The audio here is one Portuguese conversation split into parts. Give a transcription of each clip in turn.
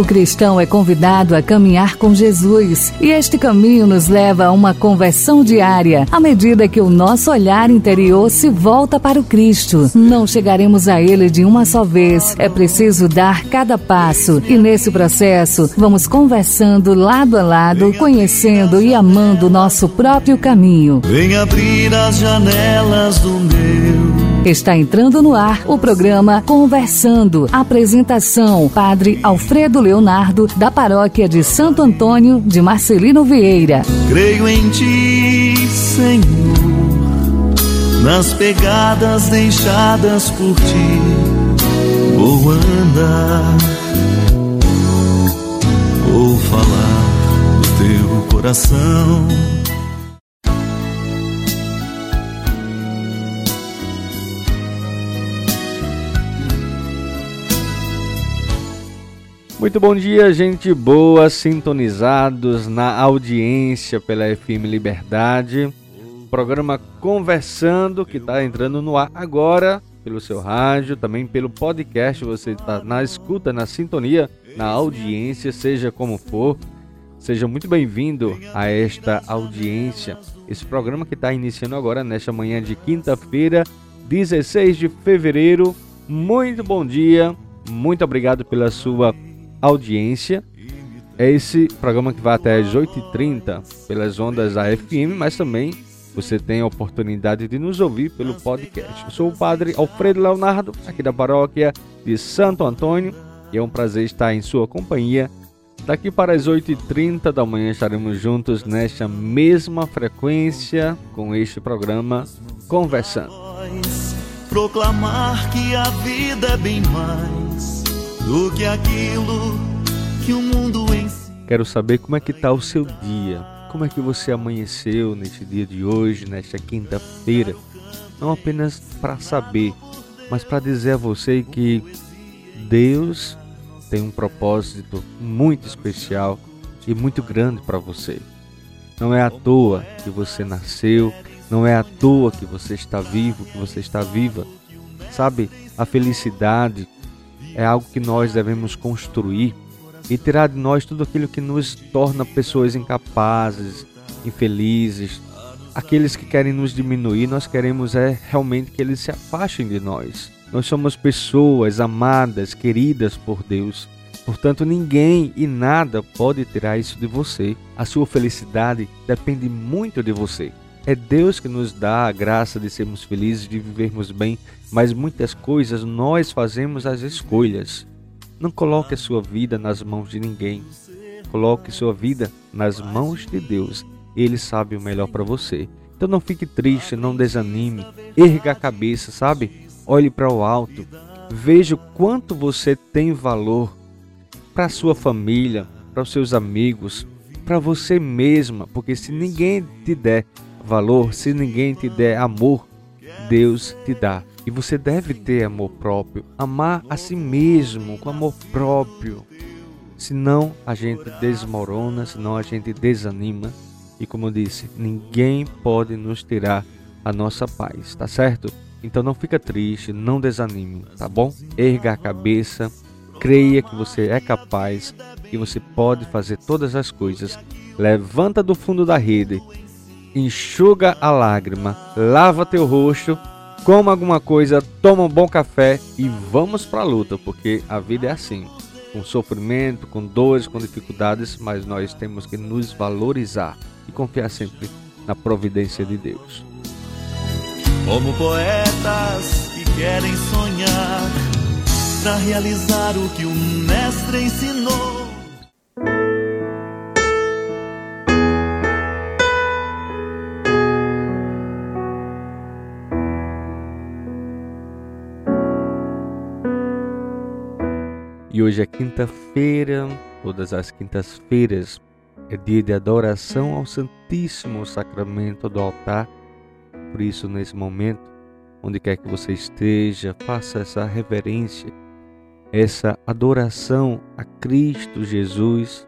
O cristão é convidado a caminhar com Jesus e este caminho nos leva a uma conversão diária à medida que o nosso olhar interior se volta para o Cristo. Não chegaremos a Ele de uma só vez, é preciso dar cada passo e nesse processo vamos conversando lado a lado, conhecendo e amando o nosso próprio caminho. Vem abrir as janelas do meu Está entrando no ar o programa Conversando. Apresentação: Padre Alfredo Leonardo, da Paróquia de Santo Antônio de Marcelino Vieira. Creio em Ti, Senhor, nas pegadas deixadas por Ti. Vou andar, vou falar do Teu coração Muito bom dia, gente boa, sintonizados na audiência pela FM Liberdade. Programa Conversando, que está entrando no ar agora pelo seu rádio, também pelo podcast. Você está na escuta, na sintonia, na audiência, seja como for. Seja muito bem-vindo a esta audiência. Esse programa que está iniciando agora, nesta manhã de quinta-feira, 16 de fevereiro. Muito bom dia, muito obrigado pela sua audiência. É esse programa que vai até às 8h30 pelas ondas da FM, mas também você tem a oportunidade de nos ouvir pelo podcast. Eu sou o padre Alfredo Leonardo, aqui da paróquia de Santo Antônio, e é um prazer estar em sua companhia. Daqui para as 8h30 da manhã estaremos juntos nesta mesma frequência com este programa Conversando. Proclamar que a vida é bem mais do que aquilo que o mundo ensina. Quero saber como é que está o seu dia. Como é que você amanheceu neste dia de hoje, nesta quinta-feira? Não apenas para saber, mas para dizer a você que Deus tem um propósito muito especial e muito grande para você. Não é à toa que você nasceu, não é à toa que você está vivo, que você está viva. Sabe, a felicidade, é algo que nós devemos construir e tirar de nós tudo aquilo que nos torna pessoas incapazes, infelizes. Aqueles que querem nos diminuir, nós queremos é realmente que eles se afastem de nós. Nós somos pessoas amadas, queridas por Deus. Portanto, ninguém e nada pode tirar isso de você. A sua felicidade depende muito de você. É Deus que nos dá a graça de sermos felizes, de vivermos bem, mas muitas coisas nós fazemos as escolhas. Não coloque a sua vida nas mãos de ninguém. Coloque sua vida nas mãos de Deus. Ele sabe o melhor para você. Então não fique triste, não desanime. Erga a cabeça, sabe? Olhe para o alto. Veja o quanto você tem valor para sua família, para os seus amigos, para você mesma, porque se ninguém te der valor, se ninguém te der amor, Deus te dá. E você deve ter amor próprio, amar a si mesmo com amor próprio. Senão a gente desmorona, senão a gente desanima. E como eu disse, ninguém pode nos tirar a nossa paz, tá certo? Então não fica triste, não desanime, tá bom? Erga a cabeça, creia que você é capaz, que você pode fazer todas as coisas. Levanta do fundo da rede enxuga a lágrima, lava teu rosto, coma alguma coisa, toma um bom café e vamos para a luta, porque a vida é assim, com sofrimento, com dores, com dificuldades, mas nós temos que nos valorizar e confiar sempre na providência de Deus. Como poetas que querem sonhar para realizar o que o mestre ensinou E hoje é quinta-feira, todas as quintas-feiras é dia de adoração ao Santíssimo Sacramento do altar. Por isso, nesse momento, onde quer que você esteja, faça essa reverência, essa adoração a Cristo Jesus,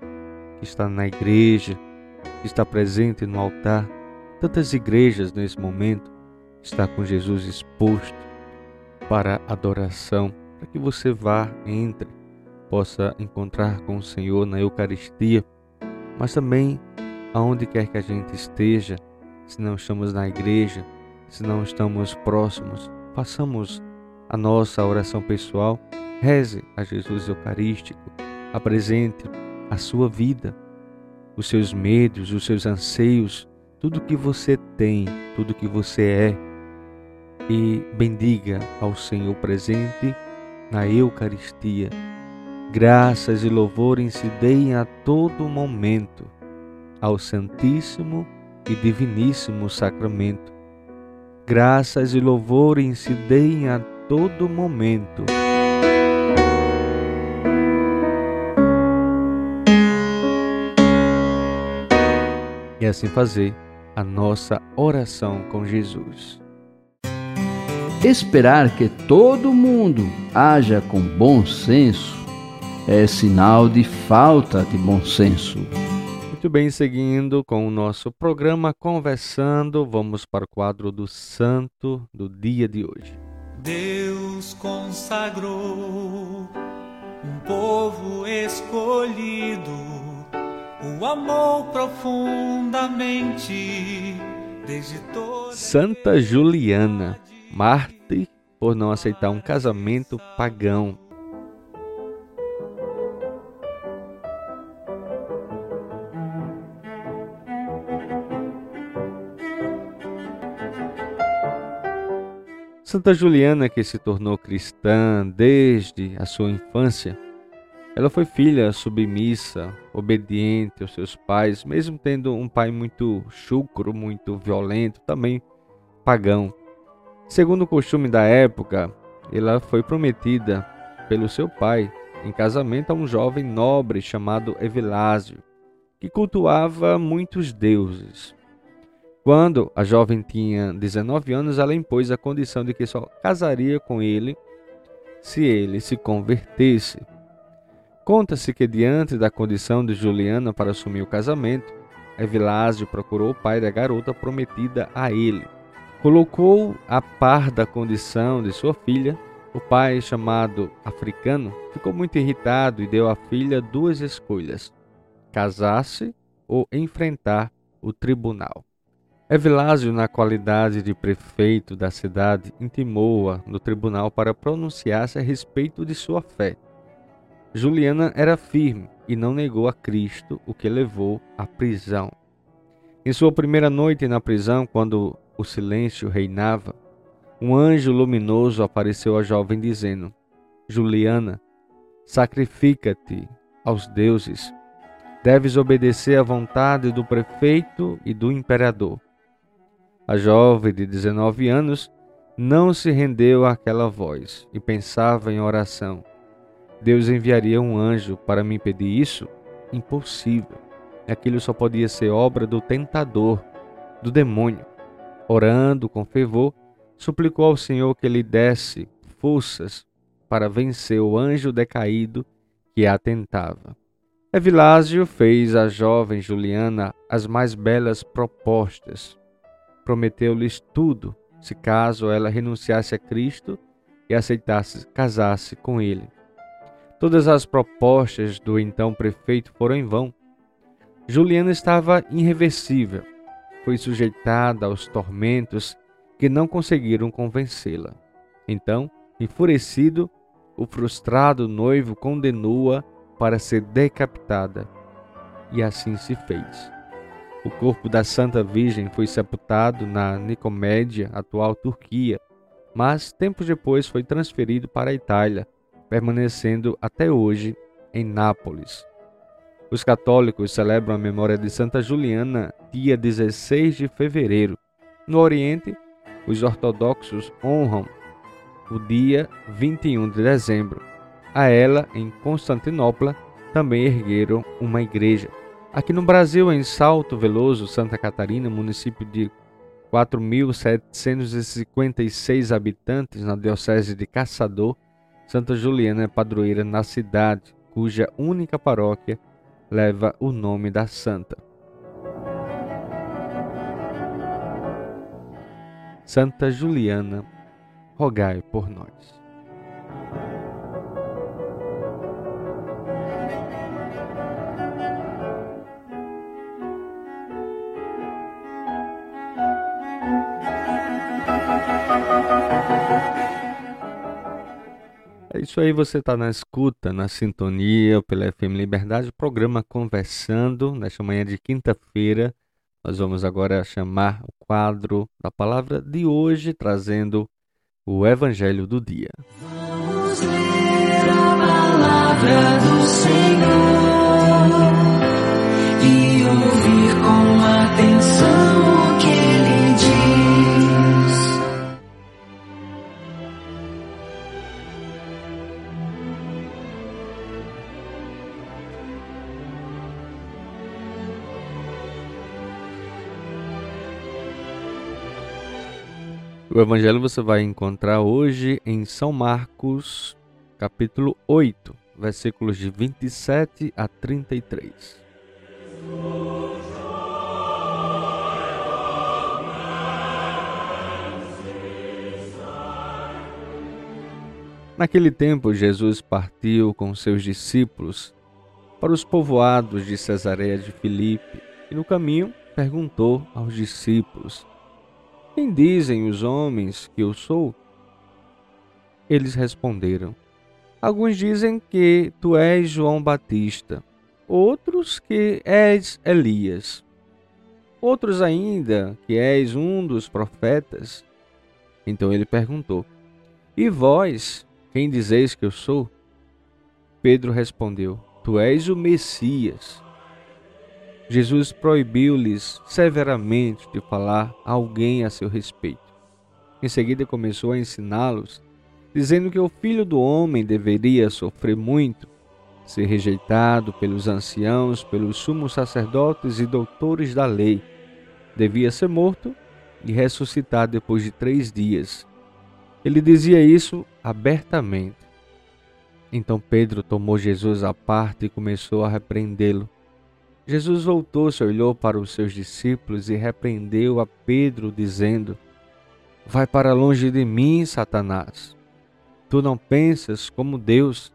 que está na igreja, que está presente no altar. Tantas igrejas nesse momento está com Jesus exposto para adoração, para que você vá, entre possa encontrar com o Senhor na Eucaristia, mas também aonde quer que a gente esteja, se não estamos na igreja, se não estamos próximos, façamos a nossa oração pessoal, reze a Jesus Eucarístico, apresente a sua vida, os seus medos, os seus anseios, tudo que você tem, tudo que você é, e bendiga ao Senhor presente na Eucaristia. Graças e louvores se deem a todo momento ao Santíssimo e Diviníssimo Sacramento. Graças e louvores se deem a todo momento. E assim fazer a nossa oração com Jesus. Esperar que todo mundo haja com bom senso é sinal de falta de bom senso. Muito bem, seguindo com o nosso programa Conversando, vamos para o quadro do Santo do dia de hoje. Deus consagrou um povo escolhido, o amor profundamente desde toda Santa Juliana, mártir por não aceitar um casamento pagão. Santa Juliana, que se tornou cristã desde a sua infância, ela foi filha submissa, obediente aos seus pais, mesmo tendo um pai muito chucro, muito violento, também pagão. Segundo o costume da época, ela foi prometida pelo seu pai em casamento a um jovem nobre chamado Evilásio, que cultuava muitos deuses. Quando a jovem tinha 19 anos, ela impôs a condição de que só casaria com ele se ele se convertesse. Conta-se que, diante da condição de Juliana para assumir o casamento, Evilásio procurou o pai da garota prometida a ele. Colocou a par da condição de sua filha. O pai, chamado africano, ficou muito irritado e deu à filha duas escolhas: casar-se ou enfrentar o tribunal. Evilásio, na qualidade de prefeito da cidade, intimou-a no tribunal para pronunciar-se a respeito de sua fé. Juliana era firme e não negou a Cristo, o que levou à prisão. Em sua primeira noite na prisão, quando o silêncio reinava, um anjo luminoso apareceu à jovem dizendo: Juliana, sacrifica-te aos deuses. Deves obedecer à vontade do prefeito e do imperador. A jovem de 19 anos não se rendeu àquela voz e pensava em oração. Deus enviaria um anjo para me impedir isso? Impossível. Aquilo só podia ser obra do tentador, do demônio. Orando com fervor, suplicou ao Senhor que lhe desse forças para vencer o anjo decaído que a tentava. Evilásio fez à jovem Juliana as mais belas propostas prometeu-lhes tudo, se caso ela renunciasse a Cristo e aceitasse casar-se com ele. Todas as propostas do então prefeito foram em vão. Juliana estava irreversível. Foi sujeitada aos tormentos que não conseguiram convencê-la. Então, enfurecido, o frustrado noivo condenou-a para ser decapitada. E assim se fez. O corpo da Santa Virgem foi sepultado na Nicomédia, atual Turquia, mas tempos depois foi transferido para a Itália, permanecendo até hoje em Nápoles. Os católicos celebram a memória de Santa Juliana dia 16 de fevereiro. No Oriente, os ortodoxos honram o dia 21 de dezembro. A ela, em Constantinopla, também ergueram uma igreja. Aqui no Brasil, em Salto Veloso, Santa Catarina, município de 4.756 habitantes na Diocese de Caçador, Santa Juliana é padroeira na cidade, cuja única paróquia leva o nome da santa. Santa Juliana, rogai por nós. Isso aí, você está na escuta, na sintonia pela FM Liberdade, programa Conversando, nesta manhã de quinta-feira. Nós vamos agora chamar o quadro da palavra de hoje, trazendo o Evangelho do dia. Vamos ler a palavra do Senhor O Evangelho você vai encontrar hoje em São Marcos, capítulo 8, versículos de 27 a 33. Naquele tempo, Jesus partiu com seus discípulos para os povoados de Cesareia de Filipe e no caminho perguntou aos discípulos: quem dizem os homens que eu sou? Eles responderam: Alguns dizem que tu és João Batista, outros que és Elias, outros ainda que és um dos profetas. Então ele perguntou: E vós, quem dizeis que eu sou? Pedro respondeu: Tu és o Messias. Jesus proibiu-lhes severamente de falar a alguém a seu respeito. Em seguida começou a ensiná-los, dizendo que o filho do homem deveria sofrer muito, ser rejeitado pelos anciãos, pelos sumos sacerdotes e doutores da lei, devia ser morto e ressuscitar depois de três dias. Ele dizia isso abertamente. Então Pedro tomou Jesus à parte e começou a repreendê-lo. Jesus voltou-se, olhou para os seus discípulos e repreendeu a Pedro, dizendo: Vai para longe de mim, Satanás. Tu não pensas como Deus,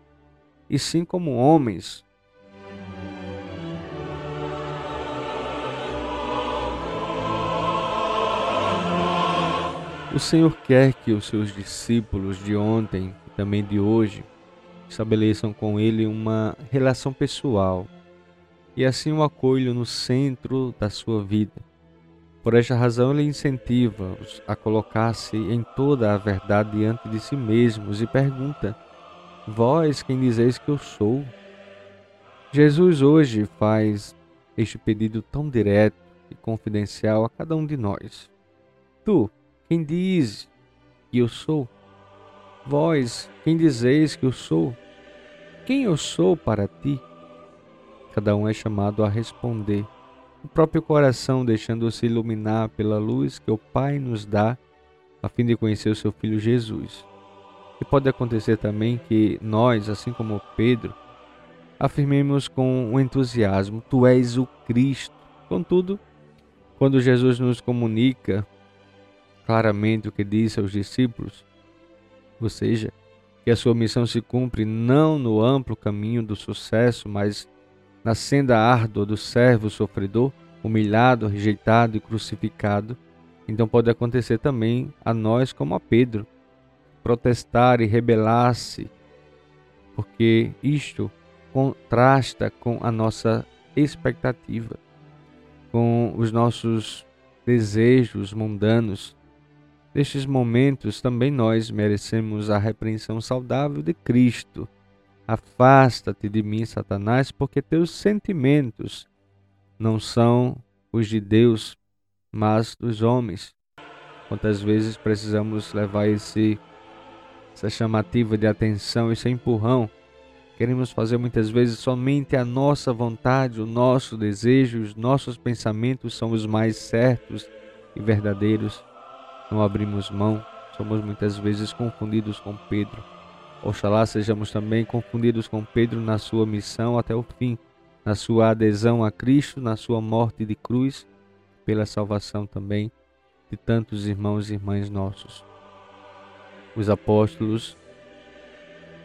e sim como homens. O Senhor quer que os seus discípulos de ontem e também de hoje estabeleçam com Ele uma relação pessoal e assim o acolho no centro da sua vida. Por esta razão, ele incentiva-os a colocar-se em toda a verdade diante de si mesmos e pergunta: Vós quem dizeis que eu sou? Jesus hoje faz este pedido tão direto e confidencial a cada um de nós. Tu, quem diz que eu sou? Vós, quem dizeis que eu sou? Quem eu sou para ti? Cada um é chamado a responder. O próprio coração deixando-se iluminar pela luz que o Pai nos dá, a fim de conhecer o seu Filho Jesus. E pode acontecer também que nós, assim como Pedro, afirmemos com entusiasmo: Tu és o Cristo. Contudo, quando Jesus nos comunica claramente o que disse aos discípulos, ou seja, que a sua missão se cumpre não no amplo caminho do sucesso, mas na senda árdua do servo sofredor, humilhado, rejeitado e crucificado, então pode acontecer também a nós como a Pedro, protestar e rebelar-se, porque isto contrasta com a nossa expectativa, com os nossos desejos mundanos. Nestes momentos também nós merecemos a repreensão saudável de Cristo Afasta-te de mim, Satanás, porque teus sentimentos não são os de Deus, mas dos homens. Quantas vezes precisamos levar esse, essa chamativa de atenção, esse empurrão? Queremos fazer muitas vezes somente a nossa vontade, o nosso desejo, os nossos pensamentos são os mais certos e verdadeiros. Não abrimos mão, somos muitas vezes confundidos com Pedro Oxalá sejamos também confundidos com Pedro na sua missão até o fim, na sua adesão a Cristo, na sua morte de cruz, pela salvação também de tantos irmãos e irmãs nossos. Os apóstolos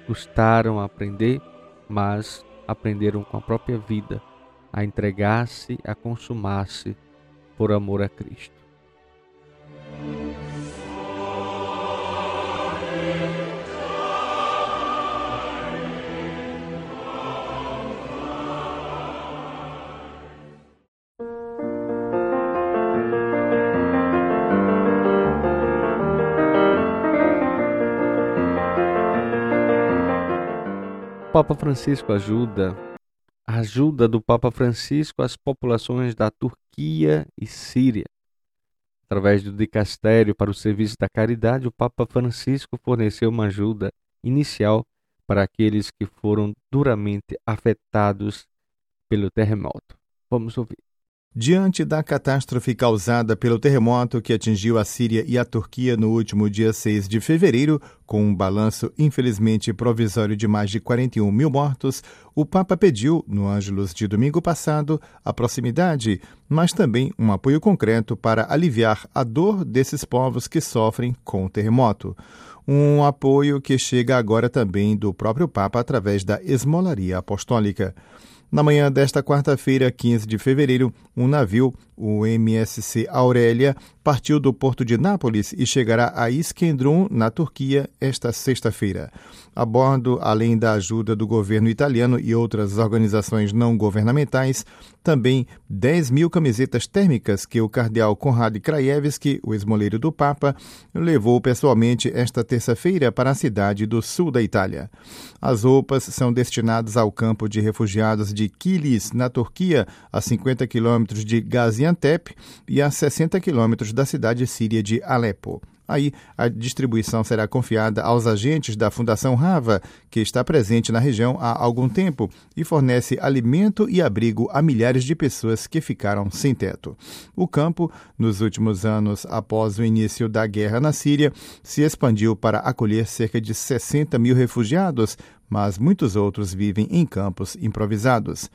custaram a aprender, mas aprenderam com a própria vida a entregar-se, a consumar-se por amor a Cristo. Papa Francisco ajuda a ajuda do Papa Francisco às populações da Turquia e Síria. Através do dicastério para o serviço da caridade, o Papa Francisco forneceu uma ajuda inicial para aqueles que foram duramente afetados pelo terremoto. Vamos ouvir. Diante da catástrofe causada pelo terremoto que atingiu a Síria e a Turquia no último dia 6 de fevereiro, com um balanço infelizmente provisório de mais de 41 mil mortos, o Papa pediu, no Ângelus de domingo passado, a proximidade, mas também um apoio concreto para aliviar a dor desses povos que sofrem com o terremoto. Um apoio que chega agora também do próprio Papa através da esmolaria apostólica. Na manhã desta quarta-feira, 15 de fevereiro, um navio, o MSC Aurélia, partiu do porto de Nápoles e chegará a Iskenderun, na Turquia, esta sexta-feira. A bordo, além da ajuda do governo italiano e outras organizações não governamentais, também 10 mil camisetas térmicas que o cardeal Konrad Krajewski, o esmoleiro do Papa, levou pessoalmente esta terça-feira para a cidade do sul da Itália. As roupas são destinadas ao campo de refugiados de Kilis, na Turquia, a 50 quilômetros de Gaziantep e a 60 quilômetros da cidade síria de Alepo. Aí a distribuição será confiada aos agentes da Fundação Rava, que está presente na região há algum tempo e fornece alimento e abrigo a milhares de pessoas que ficaram sem teto. O campo, nos últimos anos após o início da guerra na Síria, se expandiu para acolher cerca de 60 mil refugiados, mas muitos outros vivem em campos improvisados.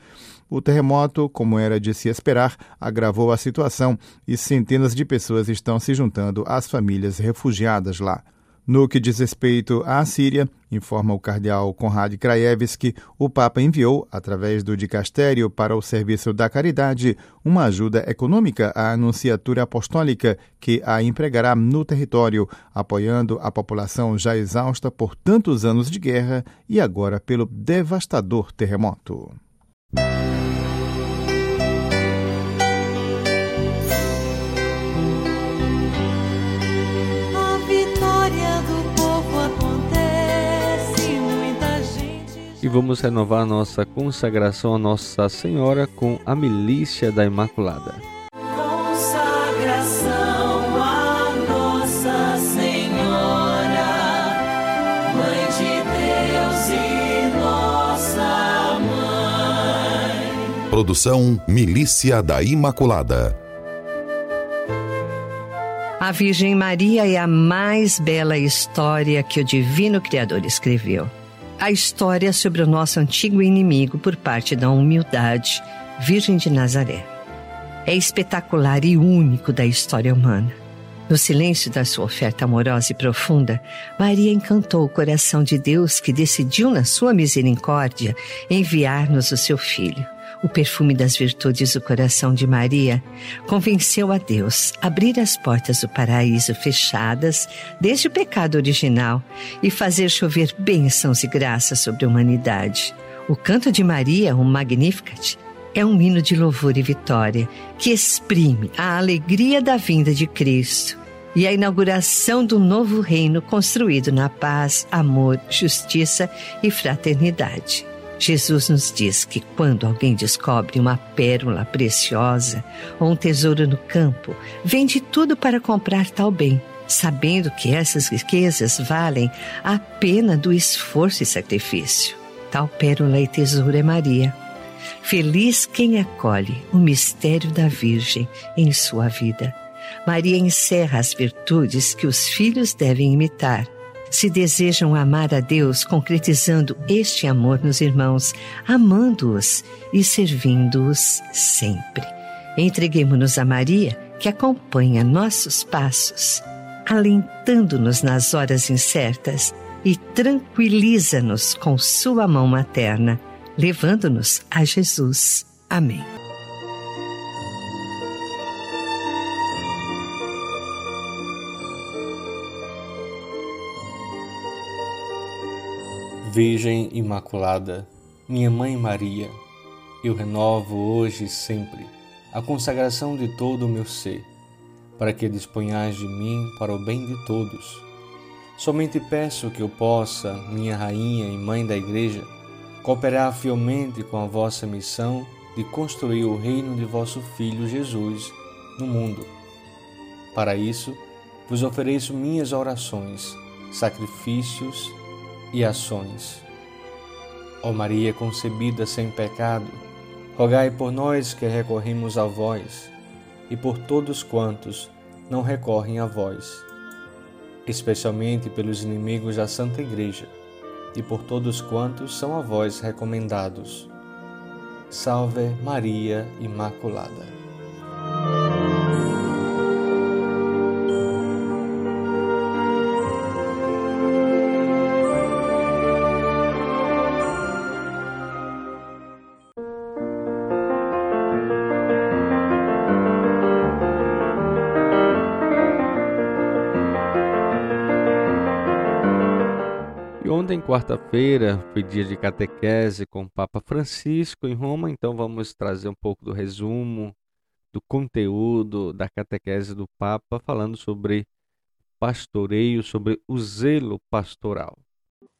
O terremoto, como era de se esperar, agravou a situação e centenas de pessoas estão se juntando às famílias refugiadas lá. No que diz respeito à Síria, informa o cardeal Konrad Krajewski, o Papa enviou, através do dicastério para o serviço da caridade, uma ajuda econômica à Anunciatura Apostólica que a empregará no território, apoiando a população já exausta por tantos anos de guerra e agora pelo devastador terremoto. E vamos renovar nossa consagração a Nossa Senhora com a milícia da Imaculada. Consagração a Nossa Senhora, Mãe de Deus e nossa Mãe. Produção Milícia da Imaculada. A Virgem Maria é a mais bela história que o Divino Criador escreveu a história sobre o nosso antigo inimigo por parte da humildade, Virgem de Nazaré. É espetacular e único da história humana. No silêncio da sua oferta amorosa e profunda, Maria encantou o coração de Deus que decidiu, na sua misericórdia, enviar-nos o seu Filho o perfume das virtudes do coração de Maria convenceu a Deus a abrir as portas do paraíso fechadas desde o pecado original e fazer chover bênçãos e graças sobre a humanidade. O canto de Maria, o Magnificat, é um hino de louvor e vitória que exprime a alegria da vinda de Cristo e a inauguração do novo reino construído na paz, amor, justiça e fraternidade. Jesus nos diz que quando alguém descobre uma pérola preciosa ou um tesouro no campo, vende tudo para comprar tal bem, sabendo que essas riquezas valem a pena do esforço e sacrifício. Tal pérola e tesouro é Maria. Feliz quem acolhe o mistério da Virgem em sua vida. Maria encerra as virtudes que os filhos devem imitar se desejam amar a Deus, concretizando este amor nos irmãos, amando-os e servindo-os sempre. Entreguemos-nos a Maria, que acompanha nossos passos, alentando-nos nas horas incertas e tranquiliza-nos com sua mão materna, levando-nos a Jesus. Amém. Virgem Imaculada, minha Mãe Maria, eu renovo hoje e sempre a consagração de todo o meu ser, para que disponhais de mim para o bem de todos. Somente peço que eu possa, minha Rainha e Mãe da Igreja, cooperar fielmente com a vossa missão de construir o reino de vosso Filho Jesus no mundo. Para isso, vos ofereço minhas orações, sacrifícios e ações. Ó Maria concebida sem pecado, rogai por nós que recorremos a vós e por todos quantos não recorrem a vós, especialmente pelos inimigos da Santa Igreja e por todos quantos são a vós recomendados. Salve Maria Imaculada. Quarta-feira, foi dia de catequese com o Papa Francisco em Roma, então vamos trazer um pouco do resumo, do conteúdo da catequese do Papa, falando sobre pastoreio, sobre o zelo pastoral.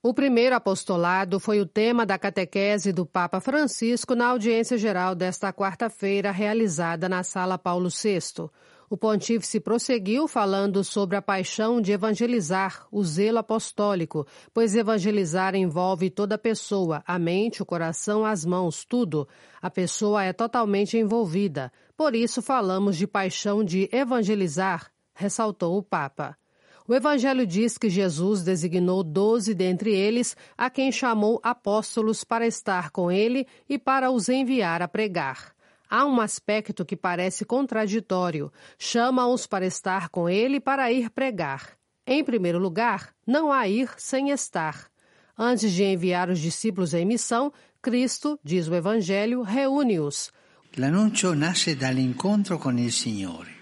O primeiro apostolado foi o tema da catequese do Papa Francisco na audiência geral desta quarta-feira, realizada na Sala Paulo VI. O pontífice prosseguiu falando sobre a paixão de evangelizar, o zelo apostólico, pois evangelizar envolve toda a pessoa, a mente, o coração, as mãos, tudo. A pessoa é totalmente envolvida. Por isso falamos de paixão de evangelizar, ressaltou o Papa. O Evangelho diz que Jesus designou doze dentre eles, a quem chamou apóstolos para estar com ele e para os enviar a pregar. Há um aspecto que parece contraditório. Chama-os para estar com ele para ir pregar. Em primeiro lugar, não há ir sem estar. Antes de enviar os discípulos em missão, Cristo, diz o Evangelho, reúne-os. L'annuncio nasce dall'incontro con il Signore.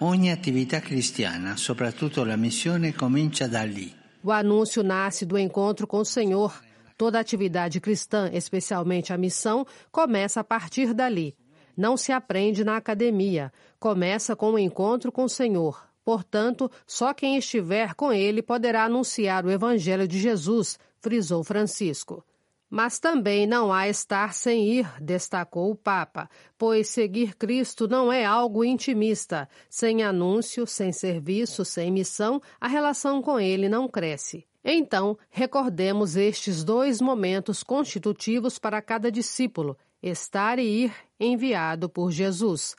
Ogni attività cristiana, soprattutto la missione, comincia da lì. O anúncio nasce do encontro com o Senhor. Toda atividade cristã, especialmente a missão, começa a partir dali. Não se aprende na academia. Começa com o encontro com o Senhor. Portanto, só quem estiver com ele poderá anunciar o Evangelho de Jesus, frisou Francisco. Mas também não há estar sem ir, destacou o Papa, pois seguir Cristo não é algo intimista. Sem anúncio, sem serviço, sem missão, a relação com ele não cresce. Então, recordemos estes dois momentos constitutivos para cada discípulo: estar e ir enviado por Jesus.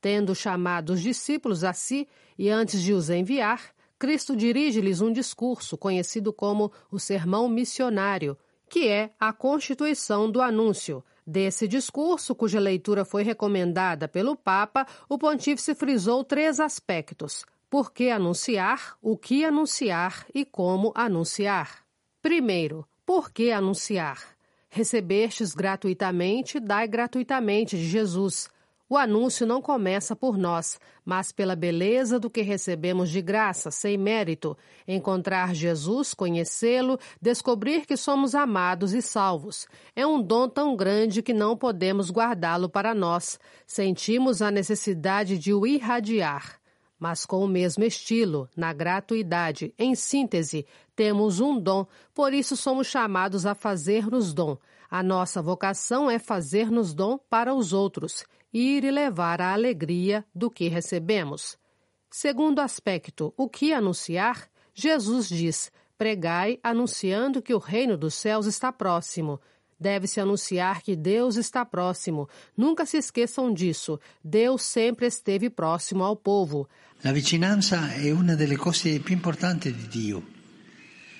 Tendo chamado os discípulos a si e antes de os enviar, Cristo dirige-lhes um discurso conhecido como o Sermão Missionário, que é a constituição do anúncio. Desse discurso, cuja leitura foi recomendada pelo Papa, o pontífice frisou três aspectos: por que anunciar, o que anunciar e como anunciar. Primeiro, por que anunciar? Recebestes gratuitamente, dai gratuitamente de Jesus. O anúncio não começa por nós, mas pela beleza do que recebemos de graça, sem mérito. Encontrar Jesus, conhecê-lo, descobrir que somos amados e salvos. É um dom tão grande que não podemos guardá-lo para nós. Sentimos a necessidade de o irradiar. Mas com o mesmo estilo, na gratuidade, em síntese, temos um dom, por isso somos chamados a fazer-nos dom. A nossa vocação é fazer-nos dom para os outros ir e levar a alegria do que recebemos. Segundo aspecto, o que anunciar? Jesus diz: pregai anunciando que o reino dos céus está próximo. Deve-se anunciar que Deus está próximo. Nunca se esqueçam disso. Deus sempre esteve próximo ao povo. La vicinanza è una delle cose più importanti di Dio.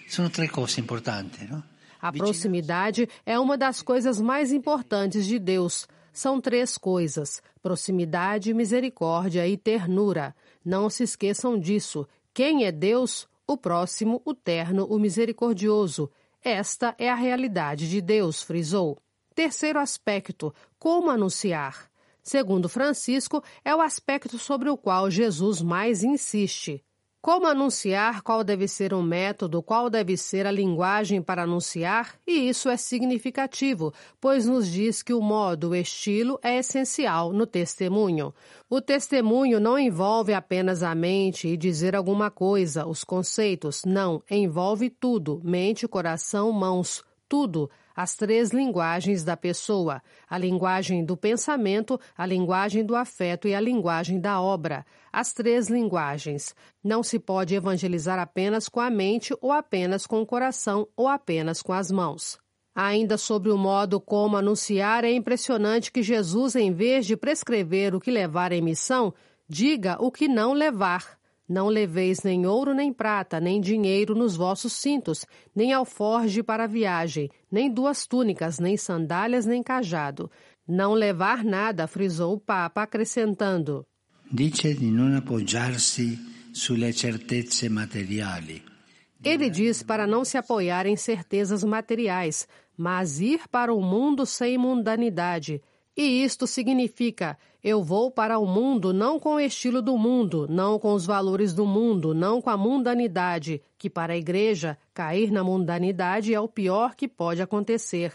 Sono tre cose importanti, no? A proximidade é uma das coisas mais importantes de Deus. São três coisas: proximidade, misericórdia e ternura. Não se esqueçam disso. Quem é Deus? O próximo, o terno, o misericordioso. Esta é a realidade de Deus, frisou. Terceiro aspecto: como anunciar. Segundo Francisco, é o aspecto sobre o qual Jesus mais insiste. Como anunciar, qual deve ser o método, qual deve ser a linguagem para anunciar, e isso é significativo, pois nos diz que o modo, o estilo é essencial no testemunho. O testemunho não envolve apenas a mente e dizer alguma coisa, os conceitos, não, envolve tudo, mente, coração, mãos, tudo, as três linguagens da pessoa: a linguagem do pensamento, a linguagem do afeto e a linguagem da obra. As três linguagens. Não se pode evangelizar apenas com a mente, ou apenas com o coração, ou apenas com as mãos. Ainda sobre o modo como anunciar, é impressionante que Jesus, em vez de prescrever o que levar em missão, diga o que não levar. Não leveis nem ouro nem prata, nem dinheiro nos vossos cintos, nem alforge para a viagem, nem duas túnicas, nem sandálias, nem cajado. Não levar nada, frisou o Papa, acrescentando. Dice di non appoggiarsi sulle certezze materiali. Ele diz para não se apoiar em certezas materiais, mas ir para o mundo sem mundanidade. E isto significa: eu vou para o mundo não com o estilo do mundo, não com os valores do mundo, não com a mundanidade, que para a igreja, cair na mundanidade é o pior que pode acontecer.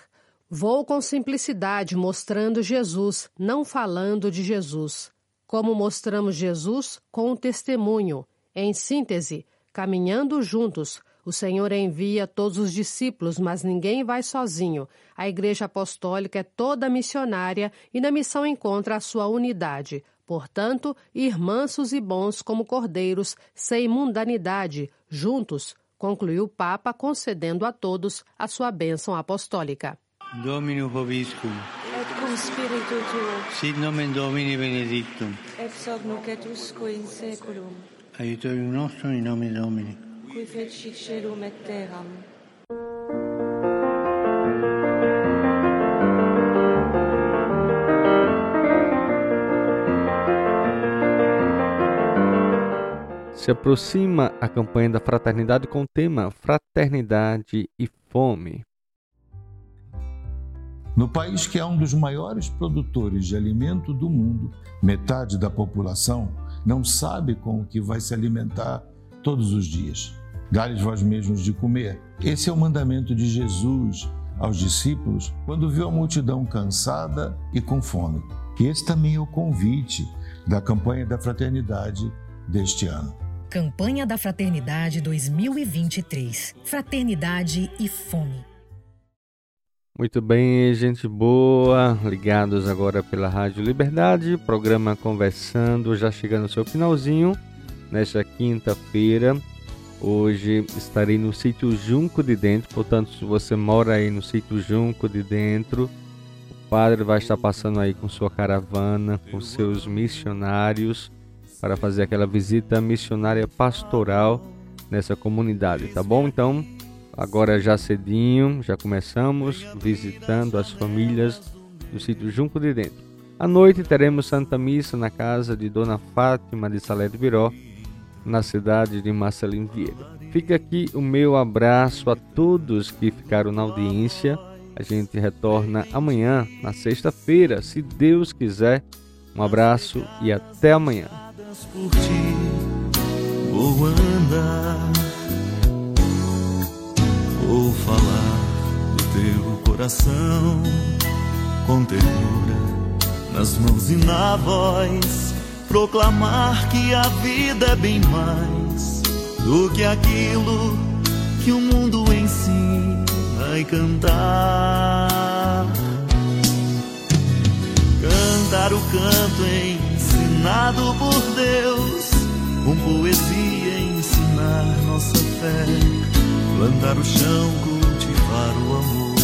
Vou com simplicidade, mostrando Jesus, não falando de Jesus. Como mostramos Jesus? Com o testemunho. Em síntese, caminhando juntos, o Senhor envia todos os discípulos, mas ninguém vai sozinho. A Igreja Apostólica é toda missionária e na missão encontra a sua unidade. Portanto, ir mansos e bons como cordeiros, sem mundanidade, juntos, concluiu o Papa, concedendo a todos a sua bênção apostólica. Domino Vobiscum. Et cum spiritu tuo. Sit nomen Domini benedictum. Ex hoc nunc et usque in seculum. Aiutorium nostrum in nome Domini. Se aproxima a campanha da fraternidade com o tema Fraternidade e Fome. No país que é um dos maiores produtores de alimento do mundo, metade da população não sabe com o que vai se alimentar todos os dias. Dá-lhes vós mesmos de comer. Esse é o mandamento de Jesus aos discípulos quando viu a multidão cansada e com fome. E esse também é o convite da campanha da fraternidade deste ano. Campanha da Fraternidade 2023. Fraternidade e fome. Muito bem, gente boa, ligados agora pela Rádio Liberdade, programa Conversando, já chegando ao seu finalzinho, nesta quinta-feira. Hoje estarei no sítio Junco de Dentro, portanto, se você mora aí no sítio Junco de Dentro, o padre vai estar passando aí com sua caravana, com seus missionários, para fazer aquela visita missionária pastoral nessa comunidade, tá bom? Então, agora já cedinho, já começamos visitando as famílias do sítio Junco de Dentro. À noite teremos Santa Missa na casa de Dona Fátima de Salé do Viró, na cidade de Marcelinho Vieira. Fica aqui o meu abraço a todos que ficaram na audiência. A gente retorna amanhã, na sexta-feira, se Deus quiser. Um abraço e até amanhã. vou falar do teu coração com ternura nas mãos e na voz, proclamar que a vida é bem mais do que aquilo que o mundo ensina e cantar. Cantar o canto ensinado por Deus, com poesia ensinar nossa fé, plantar o chão, cultivar o amor,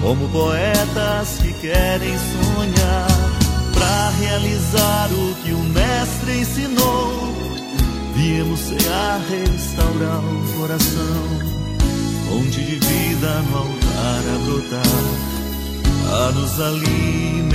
como poetas que querem sonhar, realizar o que o Mestre ensinou. Viemos cear, restaurar o coração, fonte de vida no altar a brotar, a nos alimentar.